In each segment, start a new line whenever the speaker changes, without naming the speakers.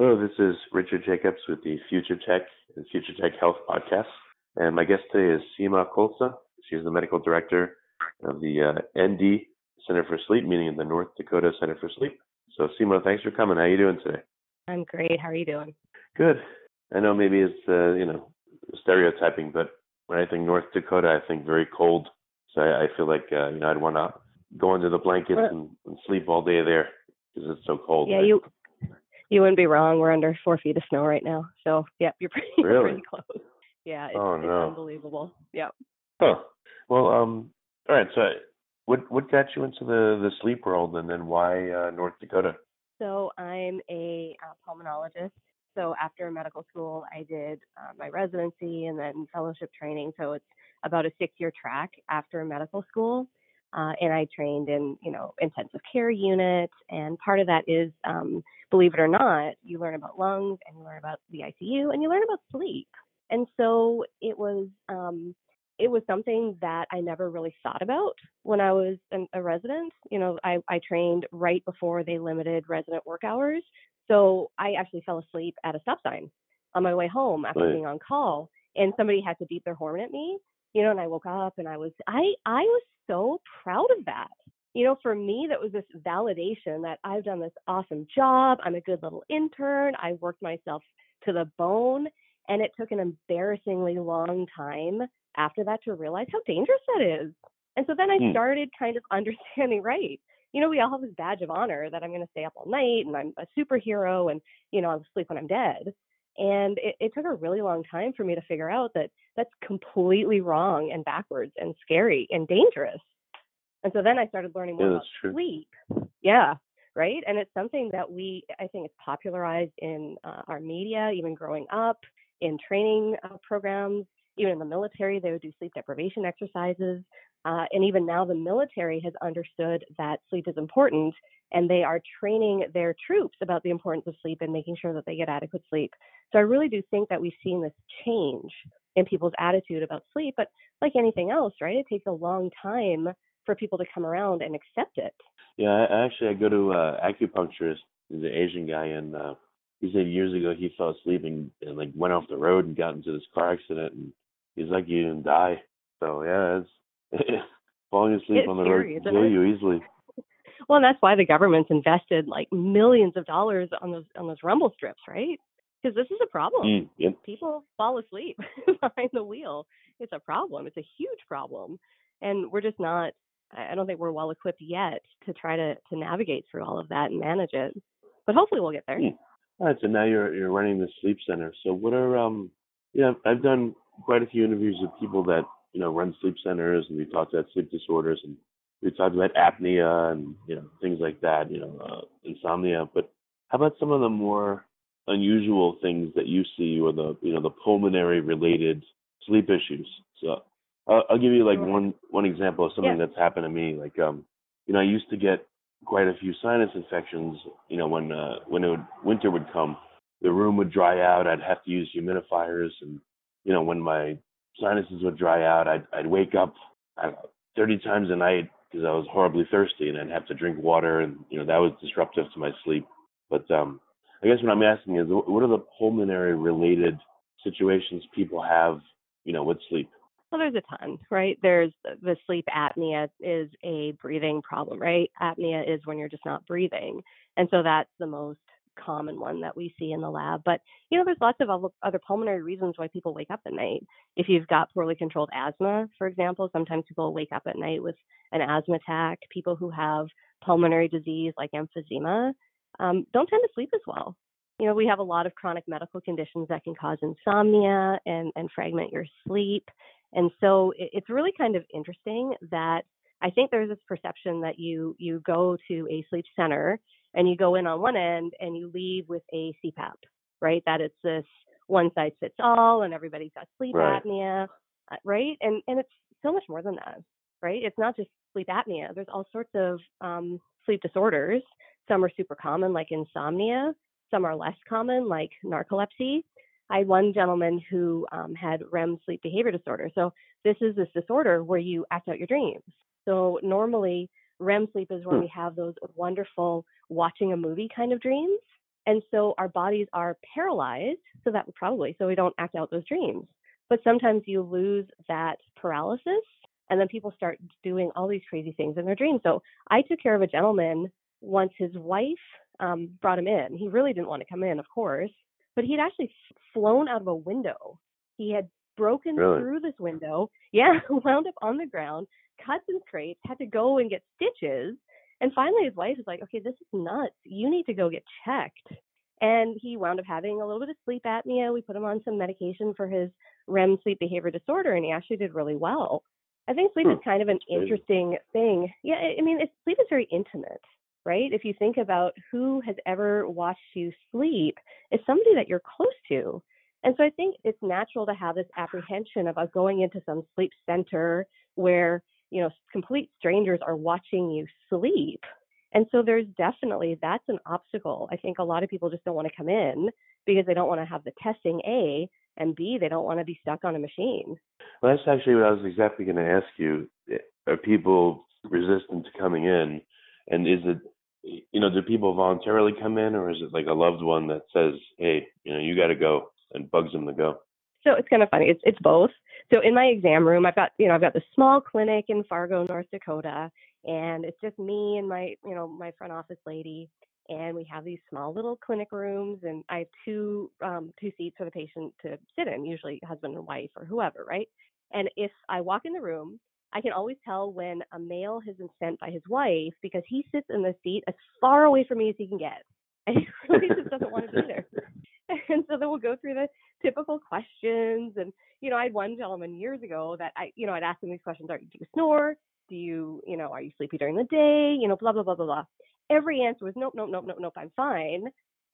Hello, this is Richard Jacobs with the Future Tech and Future Tech Health podcast. And my guest today is Seema Khosla. She's the medical director of the uh, ND Center for Sleep, meaning the North Dakota Center for Sleep. So, Seema, thanks for coming. How are you doing today?
I'm great. How are you doing?
Good. I know maybe it's, uh, you know, stereotyping, but when I think North Dakota, I think very cold. So I, I feel like, uh, you know, I'd want to go under the blankets and, and sleep all day there because it's so cold.
Yeah, right? you you wouldn't be wrong. We're under four feet of snow right now. So, yep, you're pretty,
really?
pretty close. Yeah, it's,
oh, no.
it's unbelievable. Yep.
Huh. Well, um, all right. So, what what got you into the the sleep world, and then why uh, North Dakota?
So, I'm a uh, pulmonologist. So, after medical school, I did uh, my residency and then fellowship training. So, it's about a six year track after medical school. Uh, and I trained in, you know, intensive care units. And part of that is, um, believe it or not, you learn about lungs and you learn about the ICU and you learn about sleep. And so it was, um, it was something that I never really thought about when I was an, a resident. You know, I, I trained right before they limited resident work hours. So I actually fell asleep at a stop sign on my way home after
right.
being on call, and somebody had to beep their horn at me. You know, and I woke up and I was I I was so proud of that. You know, for me, that was this validation that I've done this awesome job. I'm a good little intern. I worked myself to the bone. And it took an embarrassingly long time after that to realize how dangerous that is. And so then I
Hmm.
started kind of understanding, right? You know, we all have this badge of honor that I'm going to stay up all night and I'm a superhero and, you know, I'll sleep when I'm dead. And it, it took a really long time for me to figure out that that's completely wrong and backwards and scary and dangerous. And so then I started learning more
Yeah,
about
true.
sleep. Yeah, right. And it's something that we, I think, it's popularized in uh, our media, even growing up, in training uh, programs, even in the military, they would do sleep deprivation exercises. Uh, and even now, the military has understood that sleep is important and they are training their troops about the importance of sleep and making sure that they get adequate sleep. So I really do think that we've seen this change in people's attitude about sleep. But like anything else, right, it takes a long time for people to come around and accept it.
Yeah, I, actually, I go to uh, acupuncturist. An Asian guy, in uh, he said years ago he fell asleep and, and like went off the road and got into this car accident, and he's like, "You didn't die." So yeah, it's falling asleep
It's
on the
scary,
road
isn't
kill you easily.
Well, and that's why the government's invested like millions of dollars on those on those rumble strips, right? Because this is a problem.
Mm, yep.
People fall asleep behind the wheel. It's a problem. It's a huge problem, and we're just not. I don't think we're well equipped yet to try to to navigate through all of that and manage it. But hopefully, we'll get there.
Hmm. All right, so now you're you're running the sleep center. So what are um yeah, I've done quite a few interviews with people that, you know, run sleep centers and we talked about sleep disorders and we talked about apnea and, you know, things like that, you know, uh, insomnia. But how about some of the more unusual things that you see or the you know, the pulmonary related sleep issues? So I'll, I'll give you like one one example of something
Yeah.
that's happened to me. Like um, you know, I used to get quite a few sinus infections. You know, when uh, when would, winter would come, the room would dry out. I'd have to use humidifiers, and you know, when my sinuses would dry out, I'd I'd wake up know, 30 times a night because I was horribly thirsty, and I'd have to drink water, and you know that was disruptive to my sleep. But um, I guess what I'm asking is, what are the pulmonary related situations people have, you know, with sleep?
Well, there's a ton, right? There's the sleep apnea is a breathing problem, right? Apnea is when you're just not breathing. And so that's the most common one that we see in the lab. But you know, there's lots of other pulmonary reasons why people wake up at night. If you've got poorly controlled asthma, for example, sometimes people wake up at night with an asthma attack. People who have pulmonary disease like emphysema um, don't tend to sleep as well. You know, we have a lot of chronic medical conditions that can cause insomnia and, and fragment your sleep. And so it, it's really kind of interesting that I think there's this perception that you you go to a sleep center and you go in on one end and you leave with a CPAP, right? That it's this one size fits all and everybody's got sleep right. apnea, uh, right? And and it's so much more than that, right? It's not just sleep apnea. There's all sorts of um, sleep disorders. Some are super common, like insomnia. Some are less common, like narcolepsy. I had one gentleman who um, had REM sleep behavior disorder. So this is this disorder where you act out your dreams. So normally REM sleep is when hmm. we have those wonderful watching a movie kind of dreams. And so our bodies are paralyzed, so that probably so we don't act out those dreams. But sometimes you lose that paralysis and then people start doing all these crazy things in their dreams. So I took care of a gentleman once his wife um, brought him in. He really didn't want to come in, of course, but he'd actually flown out of a window. He had broken really? through this window, yeah, wound up on the ground, cuts and scrapes, had to go and get stitches. And finally, his wife was like, okay, this is nuts. You need to go get checked. And he wound up having a little bit of sleep apnea. We put him on some medication for his REM sleep behavior disorder, and he actually did really well. I think sleep hmm. is kind of an interesting thing. Yeah, I mean, it's, sleep is very intimate, right? If you think about who has ever watched you sleep, it's somebody that you're close to. And so I think it's natural to have this apprehension about uh, going into some sleep center where, you know, complete strangers are watching you sleep. And so there's definitely that's an obstacle. I think a lot of people just don't want to come in because they don't want to have the testing A and B they don't want to be stuck on a machine.
Well, that's actually what I was exactly going to ask you. Eh, are people resistant to coming in and is it you know, do people voluntarily come in or is it like a loved one that says, Hey, you know, you gotta go and bugs them to go?
So it's kind of funny. It's it's both. So in my exam room, I've got you know I've got this small clinic in Fargo, North Dakota, and it's just me and my you know my front office lady, and we have these small little clinic rooms, and I have two um, two seats for the patient to sit in, usually husband and wife or whoever, right? And if I walk in the room, I can always tell when a male has been sent by his wife because he sits in the seat as far away from me as he can get, and he really just doesn't want to be there. and so then we'll go through the typical questions. And, you know, I had one gentleman years ago that I, you know, I'd ask him these questions. Are, do you snore? Do you, you know, are you sleepy during the day? You know, blah, blah, blah, blah, blah. Every answer was nope, nope, nope, nope, nope, I'm fine.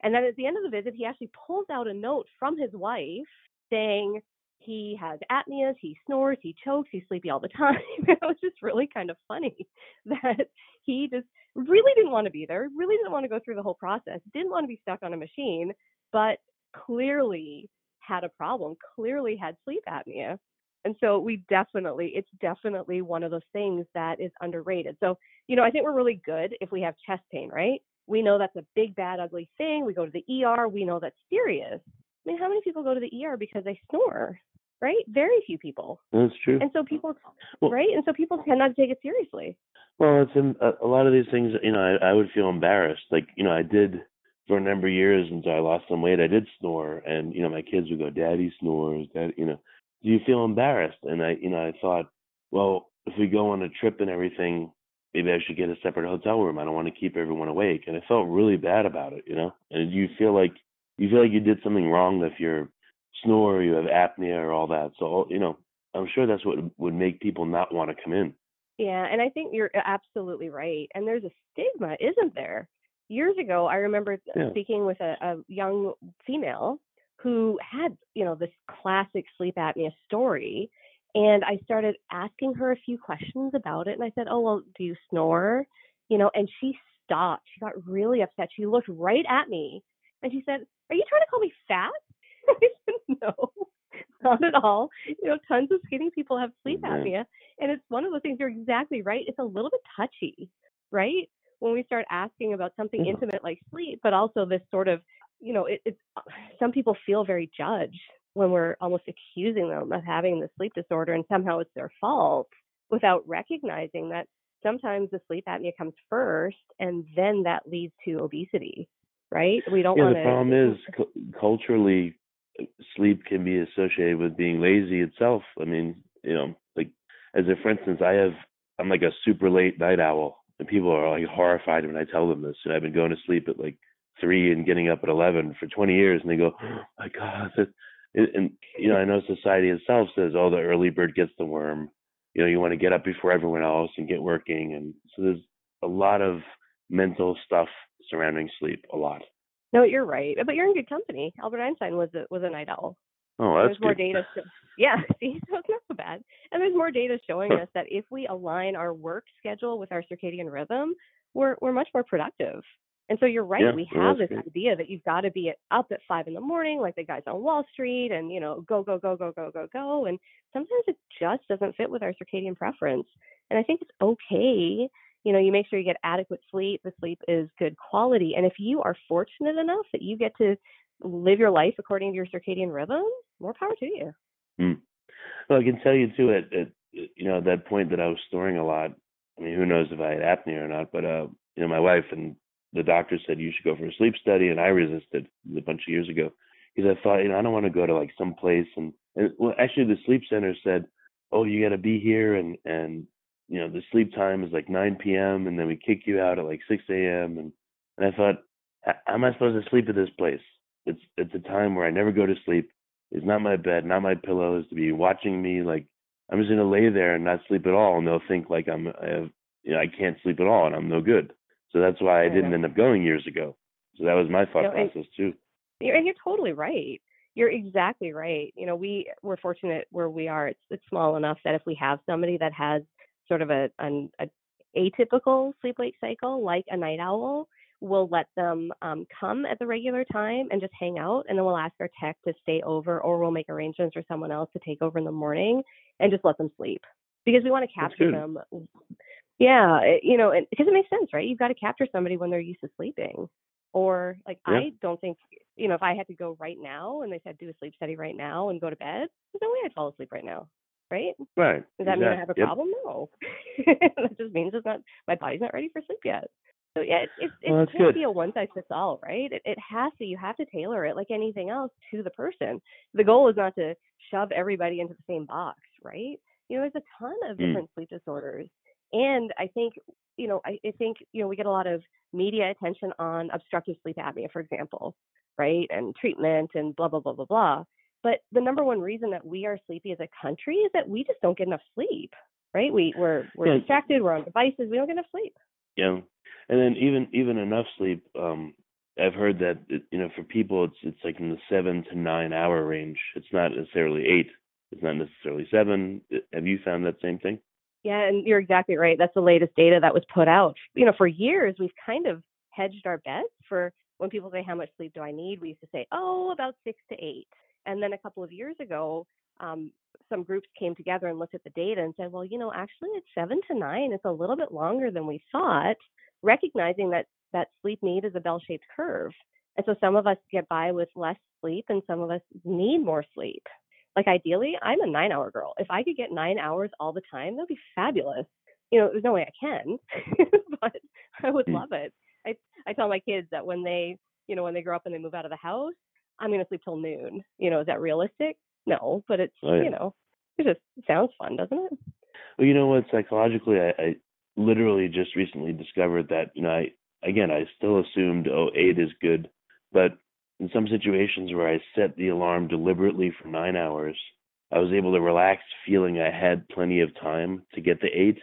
And then at the end of the visit, he actually pulls out a note from his wife saying he has apneas, he snores, he chokes, he's sleepy all the time. it was just really kind of funny that he just really didn't want to be there, really didn't want to go through the whole process, didn't want to be stuck on a machine, but clearly had a problem, clearly had sleep apnea. And so we definitely, it's definitely one of those things that is underrated. So, you know, I think we're really good if we have chest pain, right? We know that's a big, bad, ugly thing. We go to the ER, we know that's serious. I mean, how many people go to the ER because they snore? Right? Very few people.
That's true.
And so people, well, right? And so people tend not to take it seriously.
Well, it's in, a, a lot of these things. You know, I, I would feel embarrassed. Like, you know, I did for a number of years until I lost some weight, I did snore, and you know my kids would go, "Daddy snores." Dad, you know, do you feel embarrassed? And I, you know, I thought, well, if we go on a trip and everything, maybe I should get a separate hotel room. I don't want to keep everyone awake, and I felt really bad about it, you know. And you feel like you feel like you did something wrong if you're snore, or you have apnea, or all that. So you know, I'm sure that's what would make people not want to come in.
Yeah, and I think you're uh, absolutely right. And there's a stigma, isn't there? years ago, I remember yeah. speaking with a, a young female who had, you know, this classic sleep apnea story. And I started asking her a few questions about it. And I said, Oh, well, do you snore? You know, and she stopped. She got really upset. She looked right at me and she said, Are you trying to call me fat? I said, No, not at all. You know, tons of skinny people have sleep mm-hmm. apnea. And it's one of those things, you're exactly right. It's a little bit touchy, right? when we start asking about something mm-hmm. intimate like sleep, but also this sort of, you know, it, it's uh, some people feel very judged when we're almost accusing them of having the sleep disorder and somehow it's their fault without recognizing that sometimes the sleep apnea comes first and then that leads to obesity. Right? We don't
Yeah,
want
the problem is cu- culturally, sleep can be associated with being lazy itself. I mean, you know, like as if, for instance, I have I'm like a super late night owl, and people are like horrified when I tell them this. And I've been going to sleep at like three and getting up at eleven for 20 years, and they go, oh "My God!" That, and, and you know, I know society itself says, "Oh, the early bird gets the worm." You know, you want to get up before everyone else and get working, and so there's a lot of mental stuff surrounding sleep. A lot.
No, you're right, but you're in good company. Albert Einstein was a was a night owl.
Oh, that's
there's more data. Sh- yeah, see, so it's not so bad. And there's more data showing us that if we align our work schedule with our circadian rhythm, we're we're much more productive. And so you're right.
Yeah,
we have this
great.
idea that you've got to be up at five in the morning, like the guys on Wall Street, and you know, go go go go go go go. And sometimes it just doesn't fit with our circadian preference. And I think it's okay. You know, you make sure you get adequate sleep. The sleep is good quality. And if you are fortunate enough that you get to live your life according to your circadian rhythm, more power to you.
Mm. Well, I can tell you too at, at you know at that point that I was snoring a lot. I mean, who knows if I had apnea or not? But uh, you know, my wife and the doctor said you should go for a sleep study, and I resisted a bunch of years ago because I thought, you know, I don't want to go to like some place and, and well, actually the sleep center said, oh, you got to be here and and you know the sleep time is like 9 p.m. and then we kick you out at like 6 a.m. and and I thought, how am I supposed to sleep at this place? It's it's a time where I never go to sleep. It's not my bed, not my pillows to be watching me. Like I'm just gonna lay there and not sleep at all, and they'll think like I'm I have you know I can't sleep at all and I'm no good. So that's why I didn't end up going years ago. So that was my thought
No, and-
process too.
You're, and you're totally right. You're exactly right. You know, we we're fortunate where we are. It's it's small enough that if we have somebody that has sort of a an a atypical sleep wake cycle, like a night owl, we'll let them um, come at the regular time and just hang out, and then we'll ask our tech to stay over, or we'll make arrangements for someone else to take over in the morning and just let them sleep because we want to capture them. Yeah, it- you know, and because it makes sense, right? You've got to capture somebody when they're used to sleeping. Or like
Yeah.
I don't think you know if I had to go right now and they said do a sleep study right now and go to bed, there's no way I'd fall asleep right now, right?
Right.
Does that mean I have a
yep.
problem? No. that just means it's not my body's not ready for sleep yet. So yeah, it it, it
Well,
can't
good.
be a one size fits all, right? It it has to you have to tailor it like anything else to the person. The goal is not to shove everybody into the same box, right? You know, there's a ton of
Mm.
different sleep disorders. And I think, you know, I, I think, you know, we get a lot of media attention on obstructive sleep apnea, for example, right? And treatment and blah, blah, blah, blah, blah. But the number one reason that we are sleepy as a country is that we just don't get enough sleep, right? We, we're, we're
Yeah.
distracted, we're on devices, we don't get enough sleep.
Yeah, and then even even enough sleep. Um, I've heard that it, you know for people it's it's like in the seven to nine hour range. It's not necessarily eight. It's not necessarily seven. Have you found that same thing?
Yeah, and you're exactly right. That's the latest data that was put out. You know, for years we've kind of hedged our bets for when people say how much sleep do I need, we used to say, oh, about six to eight. And then a couple of years ago, um, some groups came together and looked at the data and said, well, you know, actually it's seven to nine. It's a little bit longer than we thought, recognizing that that sleep need is a bell-shaped curve. And so some of us get by with less sleep and some of us need more sleep. Like ideally, I'm a nine hour girl. If I could get nine hours all the time, that'd be fabulous. You know, there's no way I can, but I would
Mm.
love it. I I tell my kids that when they, you know, when they grow up and they move out of the house, I'm gonna sleep till noon. You know, is that realistic? No, but it's
Oh, yeah.
you know, it just sounds fun, doesn't it?
Well, you know what? Psychologically, I, I literally just recently discovered that you know I again I still assumed oh eight is good, but in some situations where I set the alarm deliberately for nine hours, I was able to relax, feeling I had plenty of time to get to eight.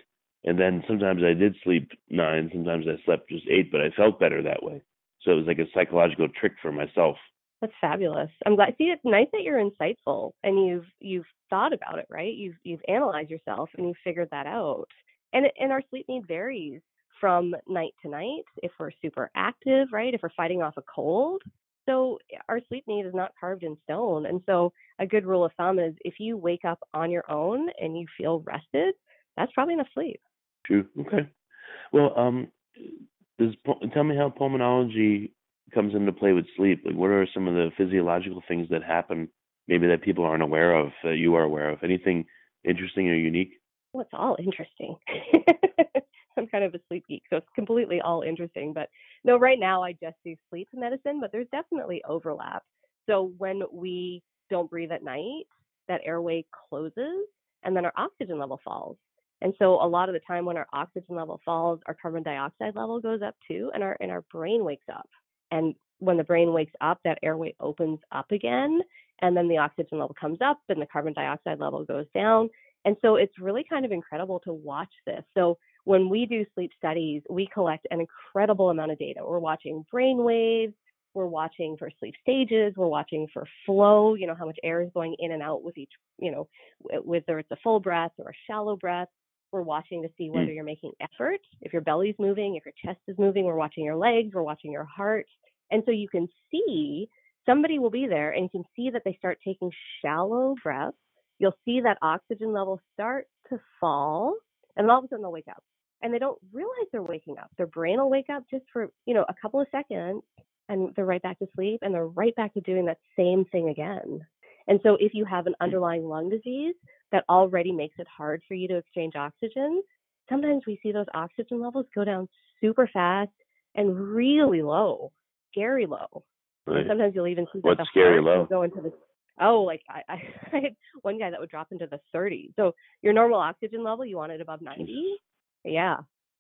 And then sometimes I did sleep nine, sometimes I slept just eight, but I felt better that way. So it was like a psychological trick for myself.
That's fabulous. I'm glad. See, it's nice that you're insightful and you've you've thought about it, right? You've you've analyzed yourself and you've figured that out. And and our sleep need varies from night to night. If we're super active, right? If we're fighting off a cold, so our sleep need is not carved in stone. And so a good rule of thumb is if you wake up on your own and you feel rested, that's probably enough sleep.
True. Okay. Well, um, does tell me how pulmonology comes into play with sleep? Like, what are some of the physiological things that happen, maybe that people aren't aware of, that you are aware of? Anything interesting or unique?
Well, it's all interesting. I'm kind of a sleep geek, so it's completely all interesting. But no, right now I just do sleep medicine, but there's definitely overlap. So when we don't breathe at night, that airway closes and then our oxygen level falls. And so a lot of the time when our oxygen level falls, our carbon dioxide level goes up too, and our and our brain wakes up. And when the brain wakes up, that airway opens up again, and then the oxygen level comes up and the carbon dioxide level goes down. And so it's really kind of incredible to watch this. So when we do sleep studies, we collect an incredible amount of data. We're watching brain waves, we're watching for sleep stages, we're watching for flow, you know, how much air is going in and out with each, you know, whether it's a full breath or a shallow breath. We're watching to see whether mm. you're making effort, if your belly's moving, if your chest is moving. We're watching your legs, we're watching your heart. And so you can see somebody will be there and you can see that they start taking shallow breaths. You'll see that oxygen level start to fall, and all of a sudden they'll wake up. And they don't realize they're waking up. Their brain will wake up just for, you know, a couple of seconds and they're right back to sleep and they're right back to doing that same thing again. And so if you have an mm. underlying lung disease, that already makes it hard for you to exchange oxygen, sometimes we see those oxygen levels go down super fast and really low, scary low. Right. sometimes you'll even see
What's
the
scary low?
go into the oh, like I, I, I had one guy that would drop into the 30s. So your normal oxygen level, you want it above 90. Yeah.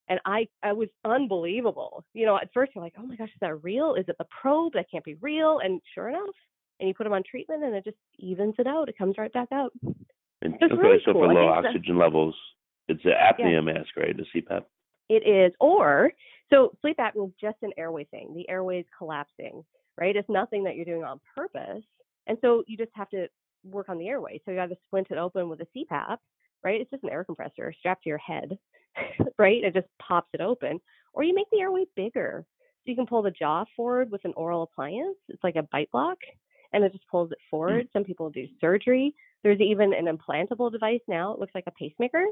And I, I was unbelievable. You know, at first you're like, oh my gosh, is that real? Is it the probe? That can't be real. And sure enough, and you put them on treatment and it just evens it out. It comes right back out.
And, okay,
really
so
cool.
for low oxygen levels, it's an apnea yeah. mask, right? The CPAP.
It is, or so sleep apnea is just an airway thing. The airway is collapsing, right? It's nothing that you're doing on purpose, and so you just have to work on the airway. So you got to splint it open with a CPAP, right? It's just an air compressor strapped to your head, right? It just pops it open, or you make the airway bigger. So you can pull the jaw forward with an oral appliance. It's like a bite block, and it just pulls it mm. forward. Some people do surgery. There's even an implantable device now. It looks like a pacemaker,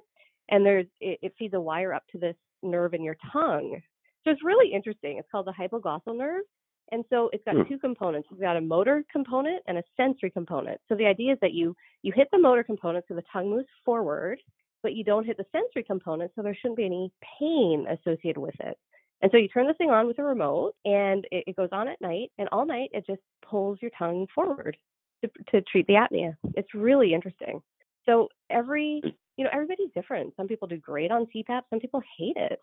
and there's it, it feeds a wire up to this nerve in your tongue. So it's really interesting. It's called the hypoglossal nerve. And so it's got hmm. two components. It's got a motor component and a sensory component. So the idea is that you you hit the motor component so the tongue moves forward, but you don't hit the sensory component so there shouldn't be any pain associated with it. And so you turn this thing on with a remote and it, it goes on at night and all night it just pulls your tongue forward to, to treat the apnea. It's really interesting. So every, you know, everybody's different. Some people do great on CPAP. Some people hate it.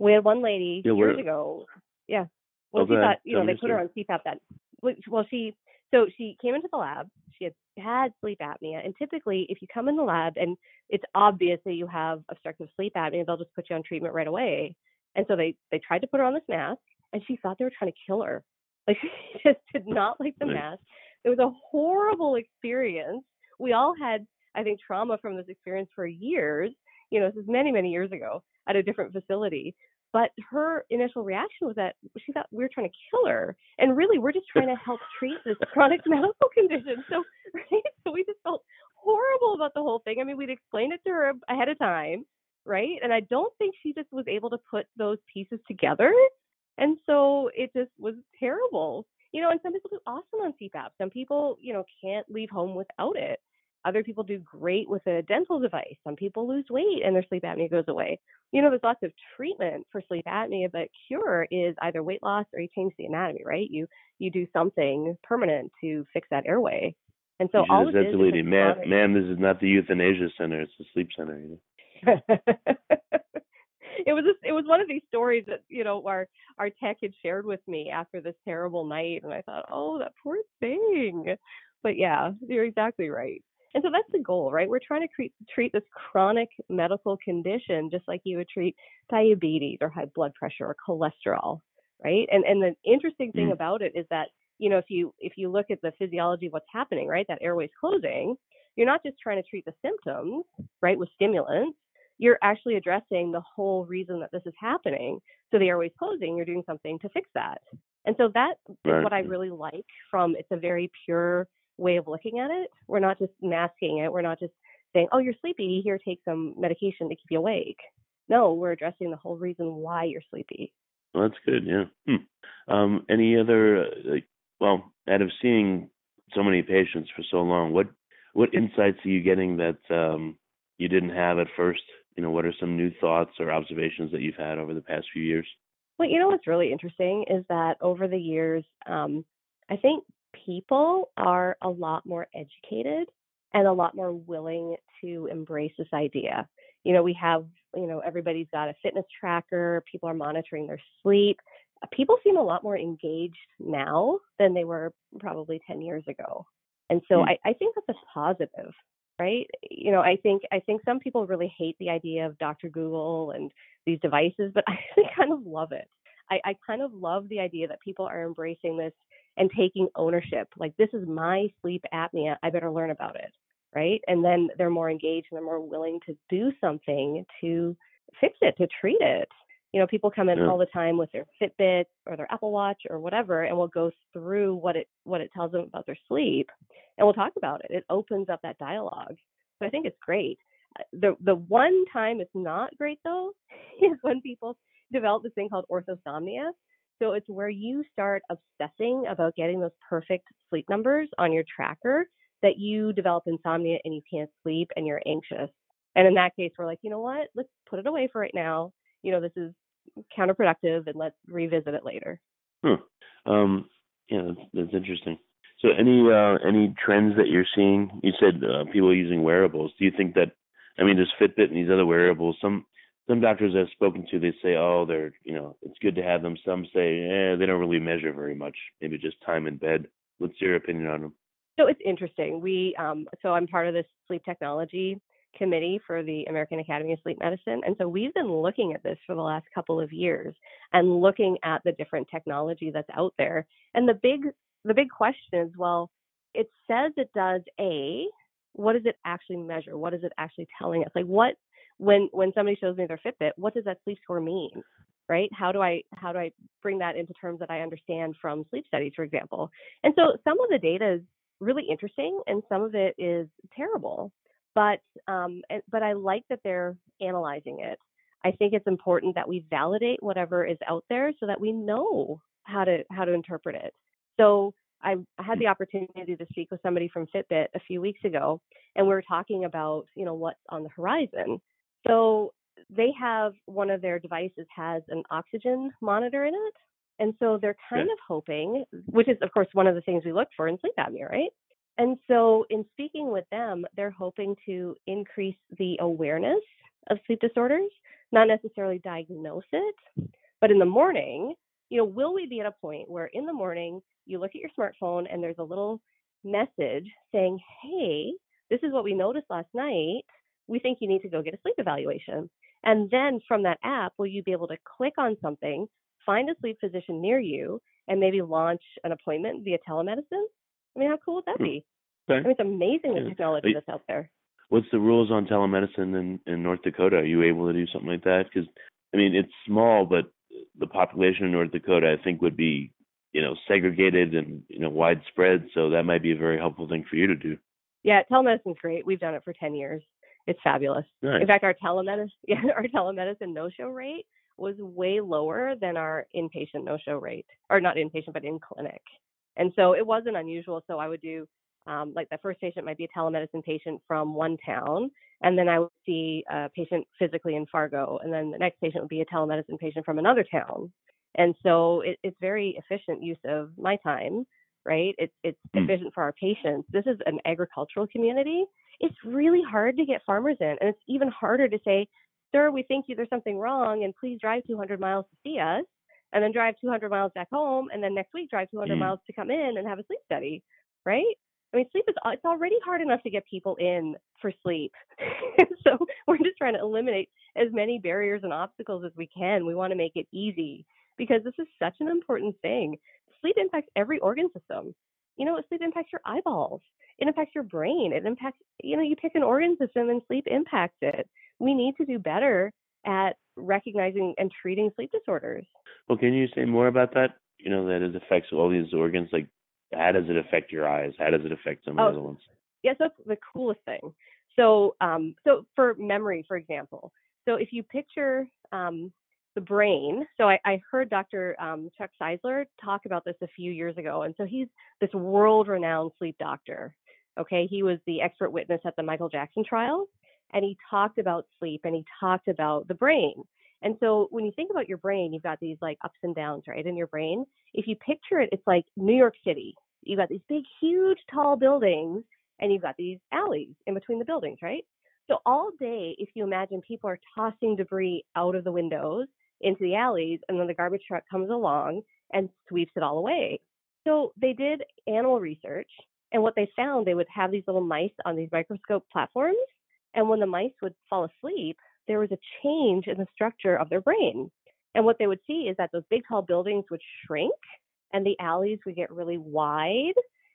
We had one lady yeah, years ago. Yeah. Well, she thought, you know, they put her on CPAP that, well, she, so she came into the lab. She had had sleep apnea. And typically, if you come in the lab and it's obvious that you have obstructive sleep apnea, they'll just put you on treatment right away. And so they, they tried to put her on this mask and she thought they were trying to kill her. Like she just did not like the mask. It was a horrible experience. We all had, I think, trauma from this experience for years. You know, this is many, many years ago at a different facility. But her initial reaction was that she thought we were trying to kill her. And really, we're just trying to help treat this chronic medical condition. So, right? So we just felt horrible about the whole thing. I mean, we'd explained it to her ahead of time, right? And I don't think she just was able to put those pieces together. And so it just was terrible you know, and some people do awesome on CPAP. Some people, you know, can't leave home without it. Other people do great with a dental device. Some people lose weight and their sleep apnea goes away. You know, there's lots of treatment for sleep apnea, but cure is either weight loss or you change the anatomy, right? You you do something permanent to fix that airway. And so all
of this is ma'am, ma'am, this is not the euthanasia center; it's the sleep center. You know?
It was a, it was one of these stories that you know our our tech had shared with me after this terrible night, and I thought, oh, that poor thing. But yeah, you're exactly right. And so that's the goal, right? We're trying to treat treat this chronic medical condition just like you would treat diabetes or high blood pressure or cholesterol, right? And and the interesting thing mm. about it is that you know if you if you look at the physiology of what's happening, right? That airway's closing. You're not just trying to treat the symptoms, right, with stimulants you're actually addressing the whole reason that this is happening. So the airway's closing, you're doing something to fix that. And so that right. is what I really like from it's a very pure way of looking at it. We're not just masking it. We're not just saying, oh, you're sleepy. Here, take some medication to keep you awake. No, we're addressing the whole reason why you're sleepy.
Well, that's good. Yeah. Hmm. Um, any other, uh, like, well, out of seeing so many patients for so long, what what insights are you getting that um, you didn't have at first you know, what are some new thoughts or observations that you've had over the past few years?
Well, you know what's really interesting is that over the years, um, I think people are a lot more educated and a lot more willing to embrace this idea. You know, we have, you know, everybody's got a fitness tracker, people are monitoring their sleep. People seem a lot more engaged now than they were probably 10 years ago. And so mm. I, I think that's a positive, right? You know, I think I think some people really hate the idea of Dr. Google and these devices, but I kind of love it. I, I kind of love the idea that people are embracing this and taking ownership. Like, this is my sleep apnea. I better learn about it. Right. And then they're more engaged and they're more willing to do something to fix it, to treat it. You know, people come in yeah. all the time with their Fitbit or their Apple Watch or whatever, and we'll go through what it what it tells them about their sleep, and we'll talk about it. It opens up that dialogue. So I think it's great. Uh, the the one time it's not great though is when people develop this thing called orthosomnia, so it's where you start obsessing about getting those perfect sleep numbers on your tracker that you develop insomnia and you can't sleep and you're anxious. And in that case, we're like, you know what? Let's put it away for right now. You know, this is counterproductive and let's revisit it later.
Hmm. Um, yeah, that's, that's interesting. So any uh, any trends that you're seeing? You said uh, people using wearables. Do you think that I mean, there's Fitbit and these other wearables. Some some doctors I've spoken to, they say, oh, they're, you know, it's good to have them. Some say, eh, they don't really measure very much. Maybe just time in bed. What's your opinion on them?
So it's interesting. We, um, so I'm part of this sleep technology committee for the American Academy of Sleep Medicine, and so we've been looking at this for the last couple of years and looking at the different technology that's out there. And the big, the big question is, well, it says it does a. What does it actually measure? What is it actually telling us? Like, what when when somebody shows me their Fitbit, what does that sleep score mean? Right? How do I how do I bring that into terms that I understand from sleep studies, for example? And so some of the data is really interesting, and some of it is terrible. But um, but I like that they're analyzing it. I think it's important that we validate whatever is out there so that we know how to how to interpret it. So I, I had the opportunity to speak with somebody from Fitbit a few weeks ago, and we were talking about you know what's on the horizon. So they have one of their devices has an oxygen monitor in it. And so they're kind of hoping, which is, of course, one of the things we look for in sleep apnea, right? And so, in speaking with them, they're hoping to increase the awareness of sleep disorders, not necessarily diagnose it, but in the morning, you know, will we be at a point where in the morning you look at your smartphone and there's a little message saying, hey, this is what we noticed last night we think you need to go get a sleep evaluation. And then from that app, will you be able to click on something, find a sleep physician near you, and maybe launch an appointment via telemedicine? I mean, how cool would that hmm. be? Okay. I mean, it's amazing the technology that's out there.
What's the rules on telemedicine in, in North Dakota? Are you able to do something like that? Because, I mean, it's small, but the population in North Dakota, I think, would be, you know, segregated and, you know, widespread. So that might be a very helpful thing for you to do.
Yeah, telemedicine's great. We've done it for 10 years. It's fabulous. Nice. In fact, our telemedicine, yeah, our telemedicine no-show rate was way lower than our inpatient no-show rate, or not inpatient, but in clinic. And so it wasn't unusual. So I would do um, like the first patient might be a telemedicine patient from one town, and then I would see a patient physically in Fargo, and then the next patient would be a telemedicine patient from another town. And so it, it's very efficient use of my time, right? It's it's mm. efficient for our patients. This is an agricultural community, it's really hard to get farmers in. And it's even harder to say, sir, we think you there's something wrong and please drive 200 miles to see us and then drive 200 miles back home and then next week drive 200 mm. miles to come in and have a sleep study, right? I mean, sleep is it's already hard enough to get people in for sleep. so we're just trying to eliminate as many barriers and obstacles as we can. We want to make it easy because this is such an important thing. Sleep impacts every organ system. You know, sleep impacts your eyeballs it impacts your brain. It impacts, you know, you pick an organ system and sleep impacts it. We need to do better at recognizing and treating sleep disorders.
Well, can you say more about that? You know, that it affects all these organs. Like, how does it affect your eyes? How does it affect some
oh,
the other ones?
Yes, that's the coolest thing. So, um, so for memory, for example, so if you picture um, the brain. So I, I heard Dr. Um, Chuck Czeisler talk about this a few years ago, and so he's this world-renowned sleep doctor. Okay, he was the expert witness at the Michael Jackson trial, and he talked about sleep and he talked about the brain. And so when you think about your brain, you've got these like ups and downs, right, in your brain. If you picture it, it's like New York City. You've got these big, huge, tall buildings, and you've got these alleys in between the buildings, right? So all day, if you imagine people are tossing debris out of the windows into the alleys, and then the garbage truck comes along and sweeps it all away. So they did animal research, and what they found, they would have these little mice on these microscope platforms, and when the mice would fall asleep, there was a change in the structure of their brain. And what they would see is that those big tall buildings would shrink and the alleys would get really wide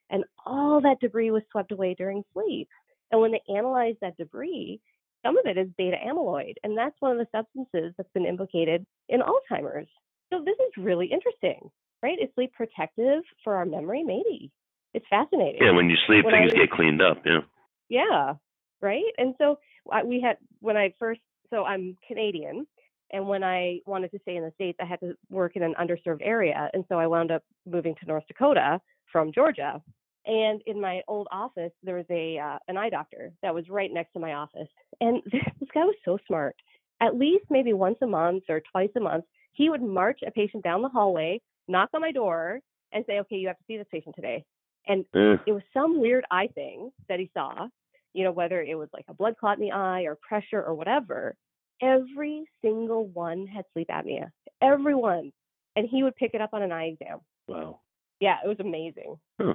and all that debris was swept away during sleep. And when they analyzed that debris, some of it is beta amyloid, and that's one of the substances that's been implicated in Alzheimer's. So this is really interesting, right? Is sleep protective for our memory? Maybe. It's fascinating.
Yeah, when you sleep, when things I, get cleaned up. Yeah.
Yeah, right. And so we had when I first. So I'm Canadian, and when I wanted to stay in the states, I had to work in an underserved area, and so I wound up moving to North Dakota from Georgia. And in my old office, there was a uh, an eye doctor that was right next to my office, and this guy was so smart. At least maybe once a month or twice a month, he would march a patient down the hallway, knock on my door, and say, "Okay, you have to see this patient today." And mm. it was some weird eye thing that he saw, you know, whether it was like a blood clot in the eye or pressure or whatever. Every single one had sleep apnea. Everyone. And he would pick it up on an eye exam.
Wow.
Yeah, it was amazing.
Huh.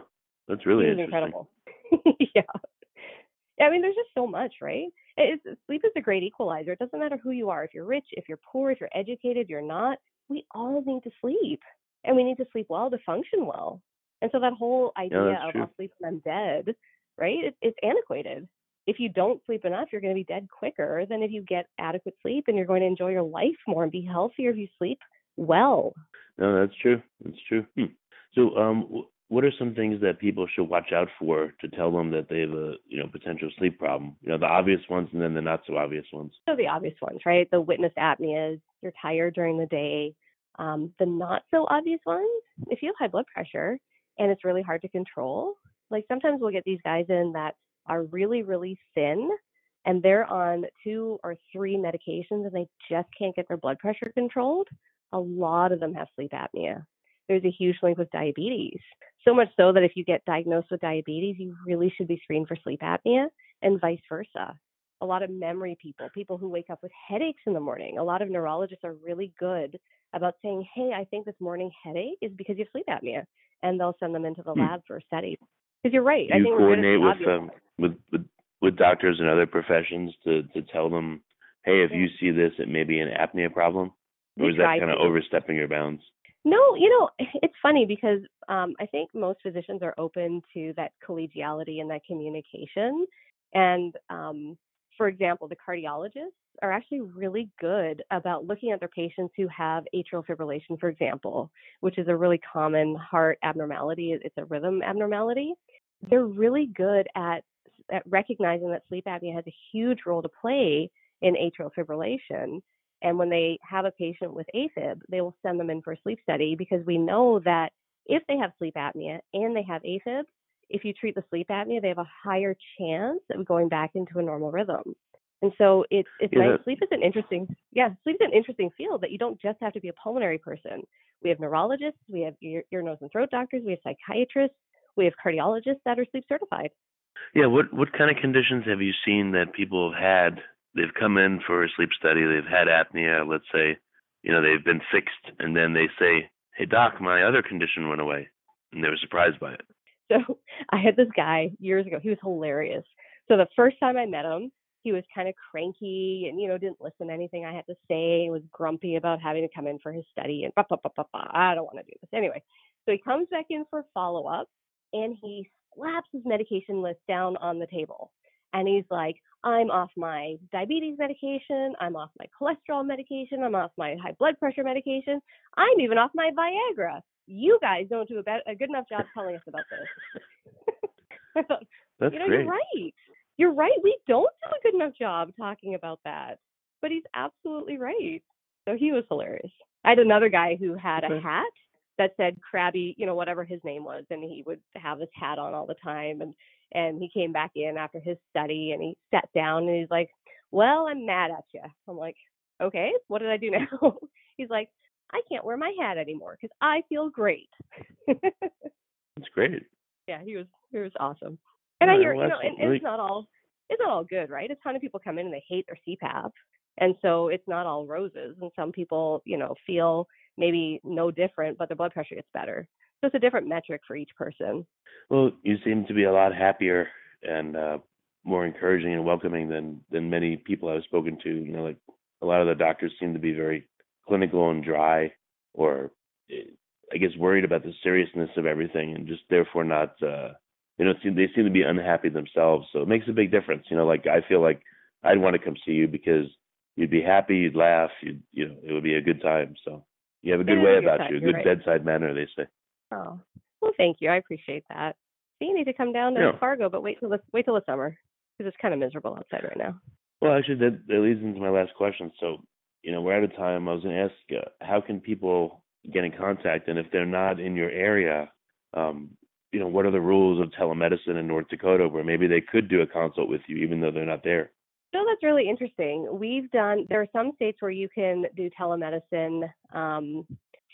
That's really
incredible. yeah. I mean, there's just so much, right? It's, sleep is a great equalizer. It doesn't matter who you are. If you're rich, if you're poor, if you're educated, you're not. We all need to sleep, and we need to sleep well to function well. And so that whole idea
yeah,
of I'll sleep when I'm dead, right? It, it's antiquated. If you don't sleep enough, you're going to be dead quicker than if you get adequate sleep, and you're going to enjoy your life more and be healthier if you sleep well.
No, that's true. That's true. Hmm. So, um, what are some things that people should watch out for to tell them that they have a you know potential sleep problem? You know, the obvious ones and then the not so obvious ones.
So the obvious ones, right? The witness apneas. You're tired during the day. Um, the not so obvious ones. If you have high blood pressure and it's really hard to control, like sometimes we'll get these guys in that are really really thin and they're on two or three medications and they just can't get their blood pressure controlled. A lot of them have sleep apnea there's a huge link with diabetes. So much so that if you get diagnosed with diabetes, you really should be screened for sleep apnea and vice versa. A lot of memory people, people who wake up with headaches in the morning, a lot of neurologists are really good about saying, hey, I think this morning headache is because you have sleep apnea. And they'll send them into the hmm. lab for a study. Because you're right.
Do
I
think coordinate with, um, with, with with doctors and other professions to to tell them, hey, if you see this, it may be an apnea problem, or is that kind of overstepping your bounds?
No, you know, it's funny because um, I think most physicians are open to that collegiality and that communication. And um, for example, the cardiologists are actually really good about looking at their patients who have atrial fibrillation, for example, which is a really common heart abnormality. It's a rhythm abnormality. They're really good at, at recognizing that sleep apnea has a huge role to play in atrial fibrillation and when they have a patient with AFib, they will send them in for a sleep study because we know that if they have sleep apnea and they have AFib, if you treat the sleep apnea, they have a higher chance of going back into a normal rhythm. And so it's it's yeah. nice. Sleep is an interesting yeah, sleep is an interesting field that you don't just have to be a pulmonary person. We have neurologists, we have ear, ear nose and throat doctors, we have psychiatrists, we have cardiologists that are sleep certified.
Yeah, what what kind of conditions have you seen that people have had they've come in for a sleep study, they've had apnea, let's say, you know, they've been fixed, and then they say, "Hey doc, my other condition went away," and they were surprised by it.
So I had this guy years ago. He was hilarious. So the first time I met him, he was kind of cranky and you know didn't listen to anything I had to say. He was grumpy about having to come in for his study and bah, bah, bah, bah, bah. I don't want to do this anyway. So he comes back in for follow up and he slaps his medication list down on the table and he's like, I'm off my diabetes medication, I'm off my cholesterol medication, I'm off my high blood pressure medication, I'm even off my Viagra. You guys don't do a, be- a good enough job telling us about this.
That's
you know,
great.
you're right. You're right. We don't do a good enough job talking about that. But he's absolutely right. So he was hilarious. I had another guy who had a hat that said Crabby, you know, whatever his name was, and he would have his hat on all the time. And and he came back in after his study and he sat down and he's like, Well, I'm mad at you. I'm like, Okay, what did I do now? He's like, I can't wear my hat anymore because I feel great.
That's great.
Yeah, he was he was awesome. And I hear
well,
you know, and, and
really-
it's not all it's not all good, right? A ton of people come in and they hate their CPAP, and so it's not all roses. And some people, you know, feel maybe no different, but their blood pressure gets better. So it's a different metric for each person.
Well, you seem to be a lot happier and uh, more encouraging and welcoming than than many people I've spoken to. You know, like a lot of the doctors seem to be very clinical and dry, or eh, I guess worried about the seriousness of everything, and just therefore not. Uh, you know, seem, they seem to be unhappy themselves. So it makes a big difference. You know, like I feel like I'd want to come see you because you'd be happy, you'd laugh, you'd you know, it would be a good time. So you have a good way about you, a good
right.
bedside manner, they say.
Oh, well, thank you. I appreciate that. So you need to come down to
Yeah.
Fargo, but wait till the wait till the summer because it's kind of miserable outside right now.
Well, actually, that, that leads into my last question. So, you know, we're out of time. I was going to ask, uh, how can people get in contact? And if they're not in your area, um, you know, what are the rules of telemedicine in North Dakota where maybe they could do a consult with you even though they're not there?
So that's really interesting. We've done, there are some states where you can do telemedicine um,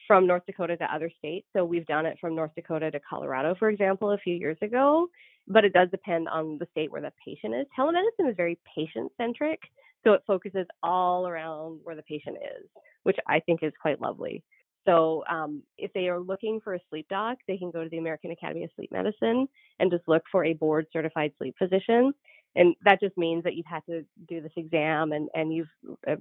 from North Dakota to other states. So we've done it from North Dakota to Colorado, for example, a few years ago. But it does depend on the state where the patient is. Telemedicine is very patient centric. So it focuses all around where the patient is, which I think is quite lovely. So um, if they are looking for a sleep doc, they can go to the American Academy of Sleep Medicine and just look for a board certified sleep physician and that just means that you've had to do this exam and and you've uh,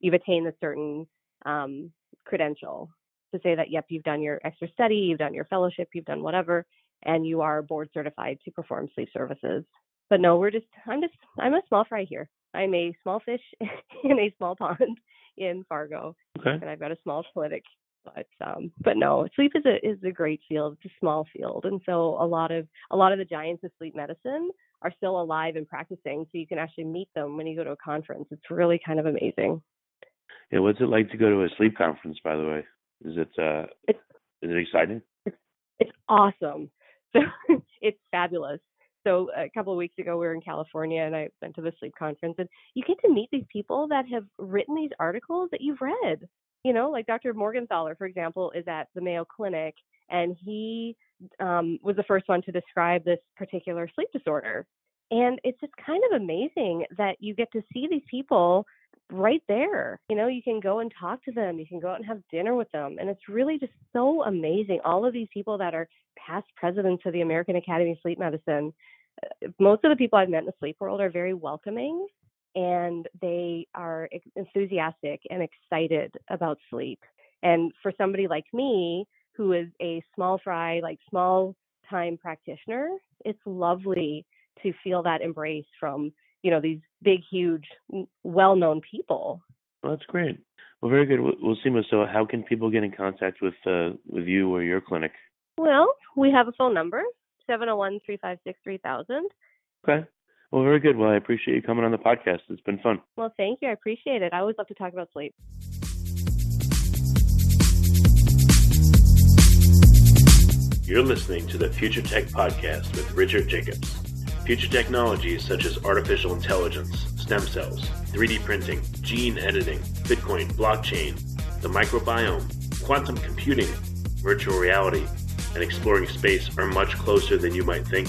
you've attained a certain um, credential to say that yep you've done your extra study you've done your fellowship you've done whatever and you are board certified to perform sleep services but no we're just i'm just i'm a small fry here i'm a small fish in a small pond in fargo
Okay.
and I've got a small clinic. But um, but no, sleep is a is a great field. It's a small field, and so a lot of a lot of the giants of sleep medicine are still alive and practicing. So you can actually meet them when you go to a conference. It's really kind of amazing.
Yeah, what's it like to go to a sleep conference, by the way? Is it, uh,
It's-
is it exciting?
It's awesome. So it's fabulous. So a couple of weeks ago, we were in California, and I went to the sleep conference, and you get to meet these people that have written these articles that you've read. You know, like Dr. Morgenthaler, for example, is at the Mayo Clinic, and he um, was the first one to describe this particular sleep disorder. And it's just kind of amazing that you get to see these people right there. You know, you can go and talk to them, you can go out and have dinner with them. And it's really just so amazing. All of these people that are past presidents of the American Academy of Sleep Medicine, uh, most of the people I've met in the sleep world are very welcoming and they are enthusiastic and excited about sleep. And for somebody like me, who is a small fry, like small time practitioner, it's lovely to feel that embrace from you know these big, huge, well-known people.
Well, that's great. Well, very good. We'll, we'll see. So, how can people get in contact with uh, with you or your clinic?
Well, we have a phone number 701 356 3000.
Okay. Well, very good. Well, I appreciate you coming on the podcast. It's been fun.
Well, thank you. I appreciate it. I always love to talk about sleep.
You're listening to the Future Tech Podcast with Richard Jacobs. Future technologies such as artificial intelligence, stem cells, 3D printing, gene editing, Bitcoin, blockchain, the microbiome, quantum computing, virtual reality, and exploring space are much closer than you might think.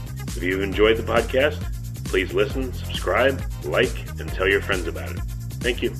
If you've enjoyed the podcast, please listen, subscribe, like, and tell your friends about it. Thank you.